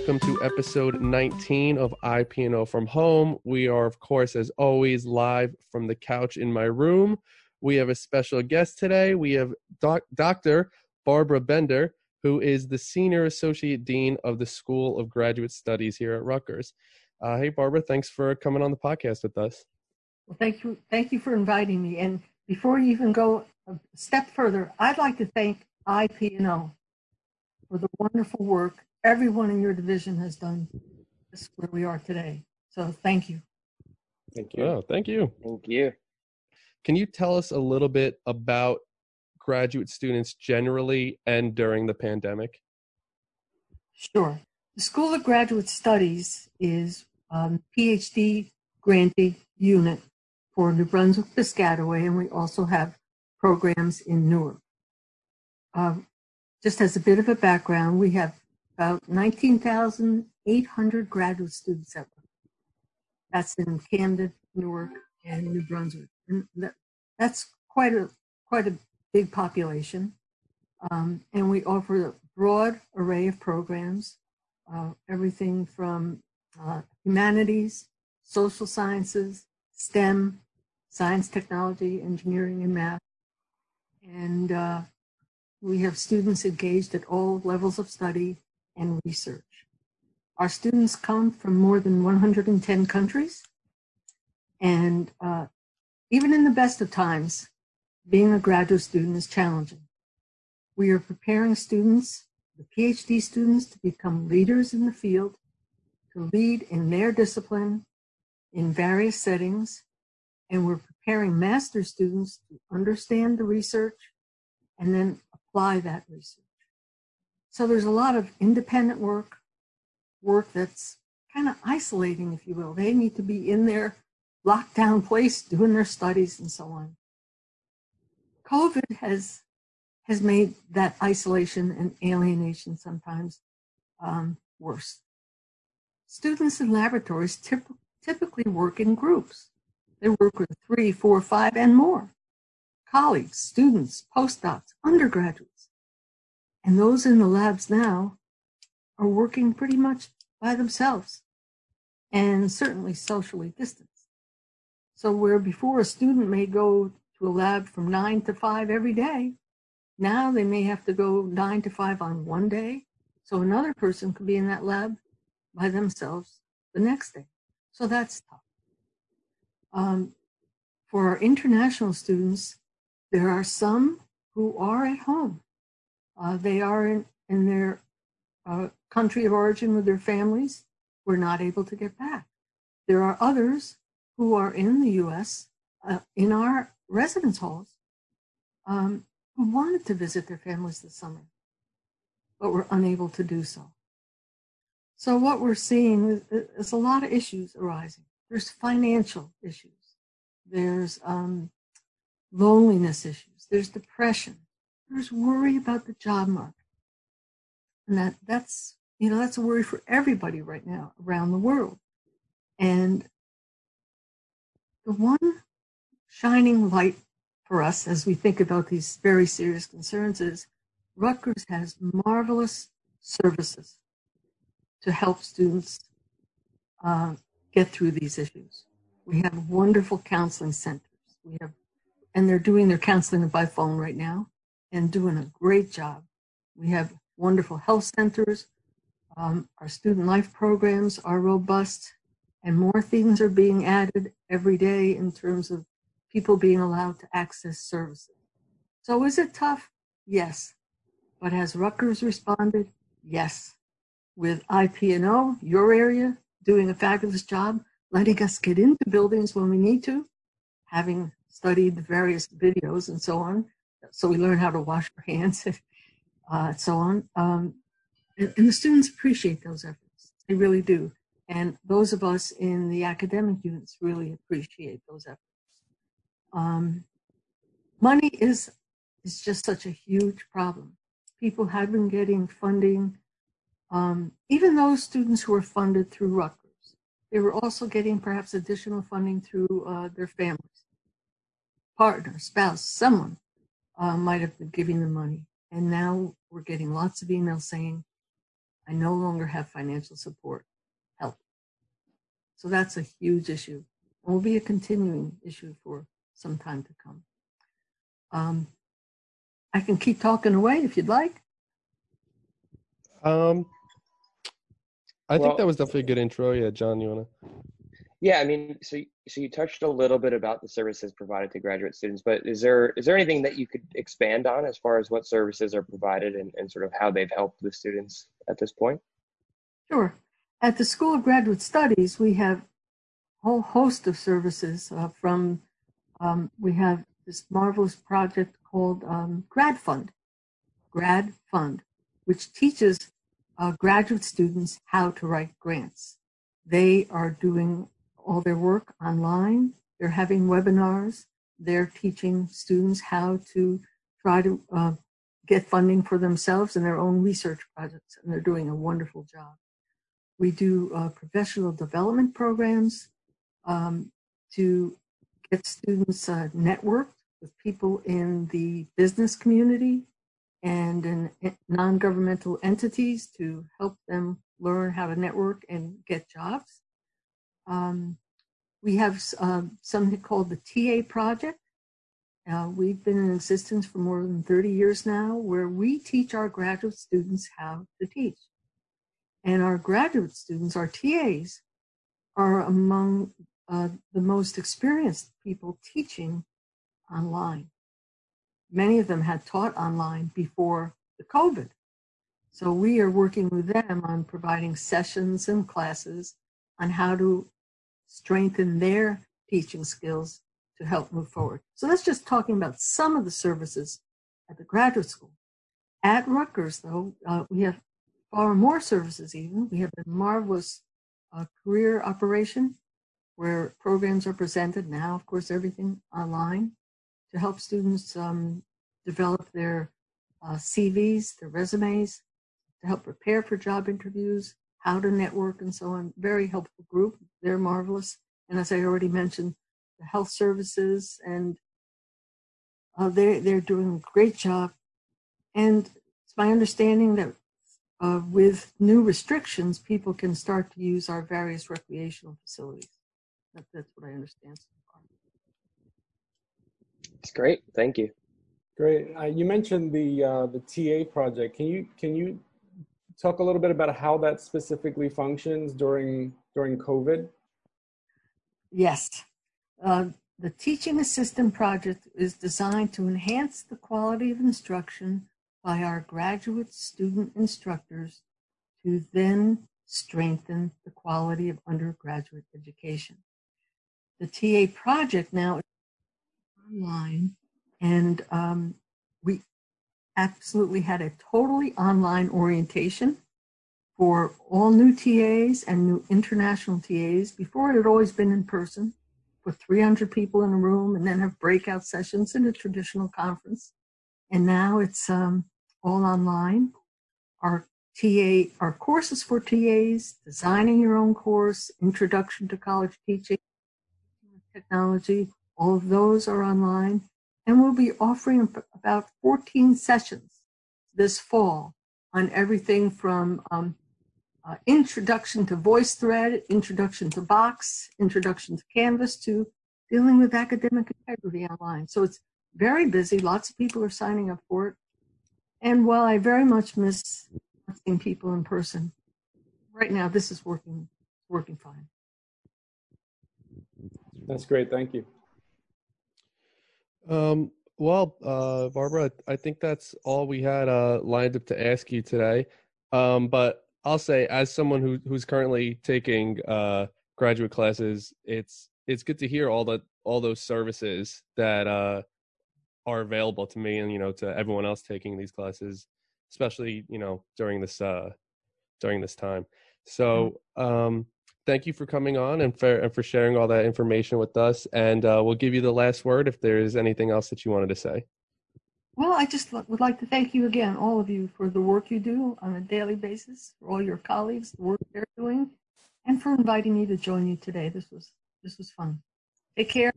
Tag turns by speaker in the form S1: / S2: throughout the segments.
S1: welcome to episode 19 of IP&O from home. We are, of course, as always, live from the couch in my room. We have a special guest today. We have doc- Dr. Barbara Bender, who is the Senior Associate Dean of the School of Graduate Studies here at Rutgers. Uh, hey, Barbara, thanks for coming on the podcast with us.
S2: Well, thank you. Thank you for inviting me. And before you even go a step further, I'd like to thank IP&O for the wonderful work everyone in your division has done. This is where we are today. So thank you.
S1: Thank you. Oh, thank you.
S3: Thank you.
S1: Can you tell us a little bit about graduate students generally and during the pandemic?
S2: Sure. The School of Graduate Studies is um, PhD grantee unit for New Brunswick Piscataway, and we also have programs in Newark. Uh, just as a bit of a background, we have about 19,800 graduate students at That's in Camden, Newark, and New Brunswick. And that, that's quite a quite a big population. Um, and we offer a broad array of programs, uh, everything from uh, humanities, social sciences, STEM, science, technology, engineering, and math. And uh, we have students engaged at all levels of study and research. Our students come from more than 110 countries. And uh, even in the best of times, being a graduate student is challenging. We are preparing students, the PhD students, to become leaders in the field, to lead in their discipline in various settings, and we're preparing master students to understand the research and then apply that research. So there's a lot of independent work, work that's kind of isolating, if you will. They need to be in their lockdown place doing their studies and so on. COVID has has made that isolation and alienation sometimes um, worse. Students in laboratories typ- typically work in groups. They work with three, four, five, and more colleagues, students, postdocs, undergraduates. And those in the labs now are working pretty much by themselves and certainly socially distanced. So, where before a student may go to a lab from nine to five every day, now they may have to go nine to five on one day. So, another person could be in that lab by themselves the next day. So, that's tough. Um, for our international students, there are some who are at home uh, they are in, in their uh, country of origin with their families, were not able to get back. There are others who are in the US, uh, in our residence halls, um, who wanted to visit their families this summer, but were unable to do so. So, what we're seeing is, is a lot of issues arising. There's financial issues, there's um, loneliness issues, there's depression, there's worry about the job market. And that that's you know that's a worry for everybody right now around the world. And the one shining light for us as we think about these very serious concerns is Rutgers has marvelous services to help students uh, get through these issues. We have wonderful counseling centers. We have, and they're doing their counseling by phone right now and doing a great job. We have wonderful health centers. Um, our student life programs are robust, and more things are being added every day in terms of people being allowed to access services. So, is it tough? Yes. But has Rutgers responded? Yes. With IP&O, your area, doing a fabulous job, letting us get into buildings when we need to, having studied the various videos and so on, so we learn how to wash our hands and uh, so on. Um, and, and, the students appreciate those efforts. They really do. And those of us in the academic units really appreciate those efforts. Um, money is is just such a huge problem. People have been getting funding, um, even those students who are funded through Rutgers. They were also getting perhaps additional funding through uh, their families, partner, spouse, someone uh, might have been giving them money. And now we're getting lots of emails saying, I no longer have financial support. Help. So that's a huge issue. It will be a continuing issue for some time to come. Um, I can keep talking away if you'd like.
S1: Um, I
S3: Well-
S1: think that was definitely a good intro. Yeah, John, you wanna?
S3: Yeah, I mean, so so you touched a little bit about the services provided to graduate students, but is there is there anything that you could expand on as far as what services are provided and, and sort of how they've helped the students at this point?
S2: Sure. At the School of Graduate Studies, we have a whole host of services uh, from, um, we have this marvelous project called um, Grad Fund, Grad Fund, which teaches uh, graduate students how to write grants. They are doing all their work online. They're having webinars. They're teaching students how to try to uh, get funding for themselves and their own research projects, and they're doing a wonderful job. We do uh, professional development programs um, to get students uh, networked with people in the business community and in non-governmental entities to help them learn how to network and get jobs. Um, we have uh, something called the TA project. Uh, we've been in existence for more than 30 years now, where we teach our graduate students how to teach. And our graduate students, our TAs, are among uh, the most experienced people teaching online. Many of them had taught online before the COVID. So we are working with them on providing sessions and classes on how to strengthen their teaching skills to help move forward. So that's just talking about some of the services at the graduate school. At Rutgers, though, uh, we have far more services even. We have a marvelous uh, career operation where programs are presented now, of course, everything online to help students um, develop their uh, CVs, their resumes, to help prepare for job interviews, how to network, and so on. Very helpful group. They're marvelous. And as I already mentioned, the health services, and uh, they they're doing a great job. And it's my understanding that uh, with new restrictions, people can start to use our various recreational facilities. That, that's what I understand so far.
S3: It's great. Thank you.
S4: Great. Uh, you mentioned the uh, the TA project. Can you can you talk a little bit about how that specifically functions during during COVID?
S2: Yes. Uh, the Teaching Assistant Project is designed to enhance the quality of instruction by our graduate student instructors to then strengthen the quality of undergraduate education. The TA project now is online, and um, we absolutely had a totally online orientation for all new TAs and new international TAs. Before, it had always been in person with 300 people in a room and then have breakout sessions in a traditional conference. And now it's um, all online. Our TA, our courses for TAs, designing your own course, introduction to college teaching, technology, all of those are online. And we'll be offering about 14 sessions this fall on everything from um, uh, introduction to VoiceThread, introduction to Box, introduction to Canvas, to dealing with academic integrity online. So it's very busy. Lots of people are signing up for it. And while I very much miss seeing people in person, right now this is working working fine.
S4: That's great. Thank you.
S1: Um, well, uh, Barbara, I think that's all we had uh, lined up to ask you today. Um, but I'll say, as someone who, who's currently taking uh, graduate classes, it's it's good to hear all that all those services that uh, are available to me and you know to everyone else taking these classes, especially you know during this uh, during this time. So um, thank you for coming on and for and for sharing all that information with us. And uh, we'll give you the last word if there's anything else that you wanted to say.
S2: Well, I just would like to thank you again, all of you, for the work you do on a daily basis, for all your colleagues, the work they're doing, and for inviting me to join you today. This was this was fun. Take care.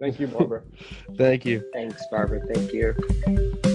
S4: Thank you, Barbara.
S1: Thank you.
S3: Thanks, Barbara. Thank you.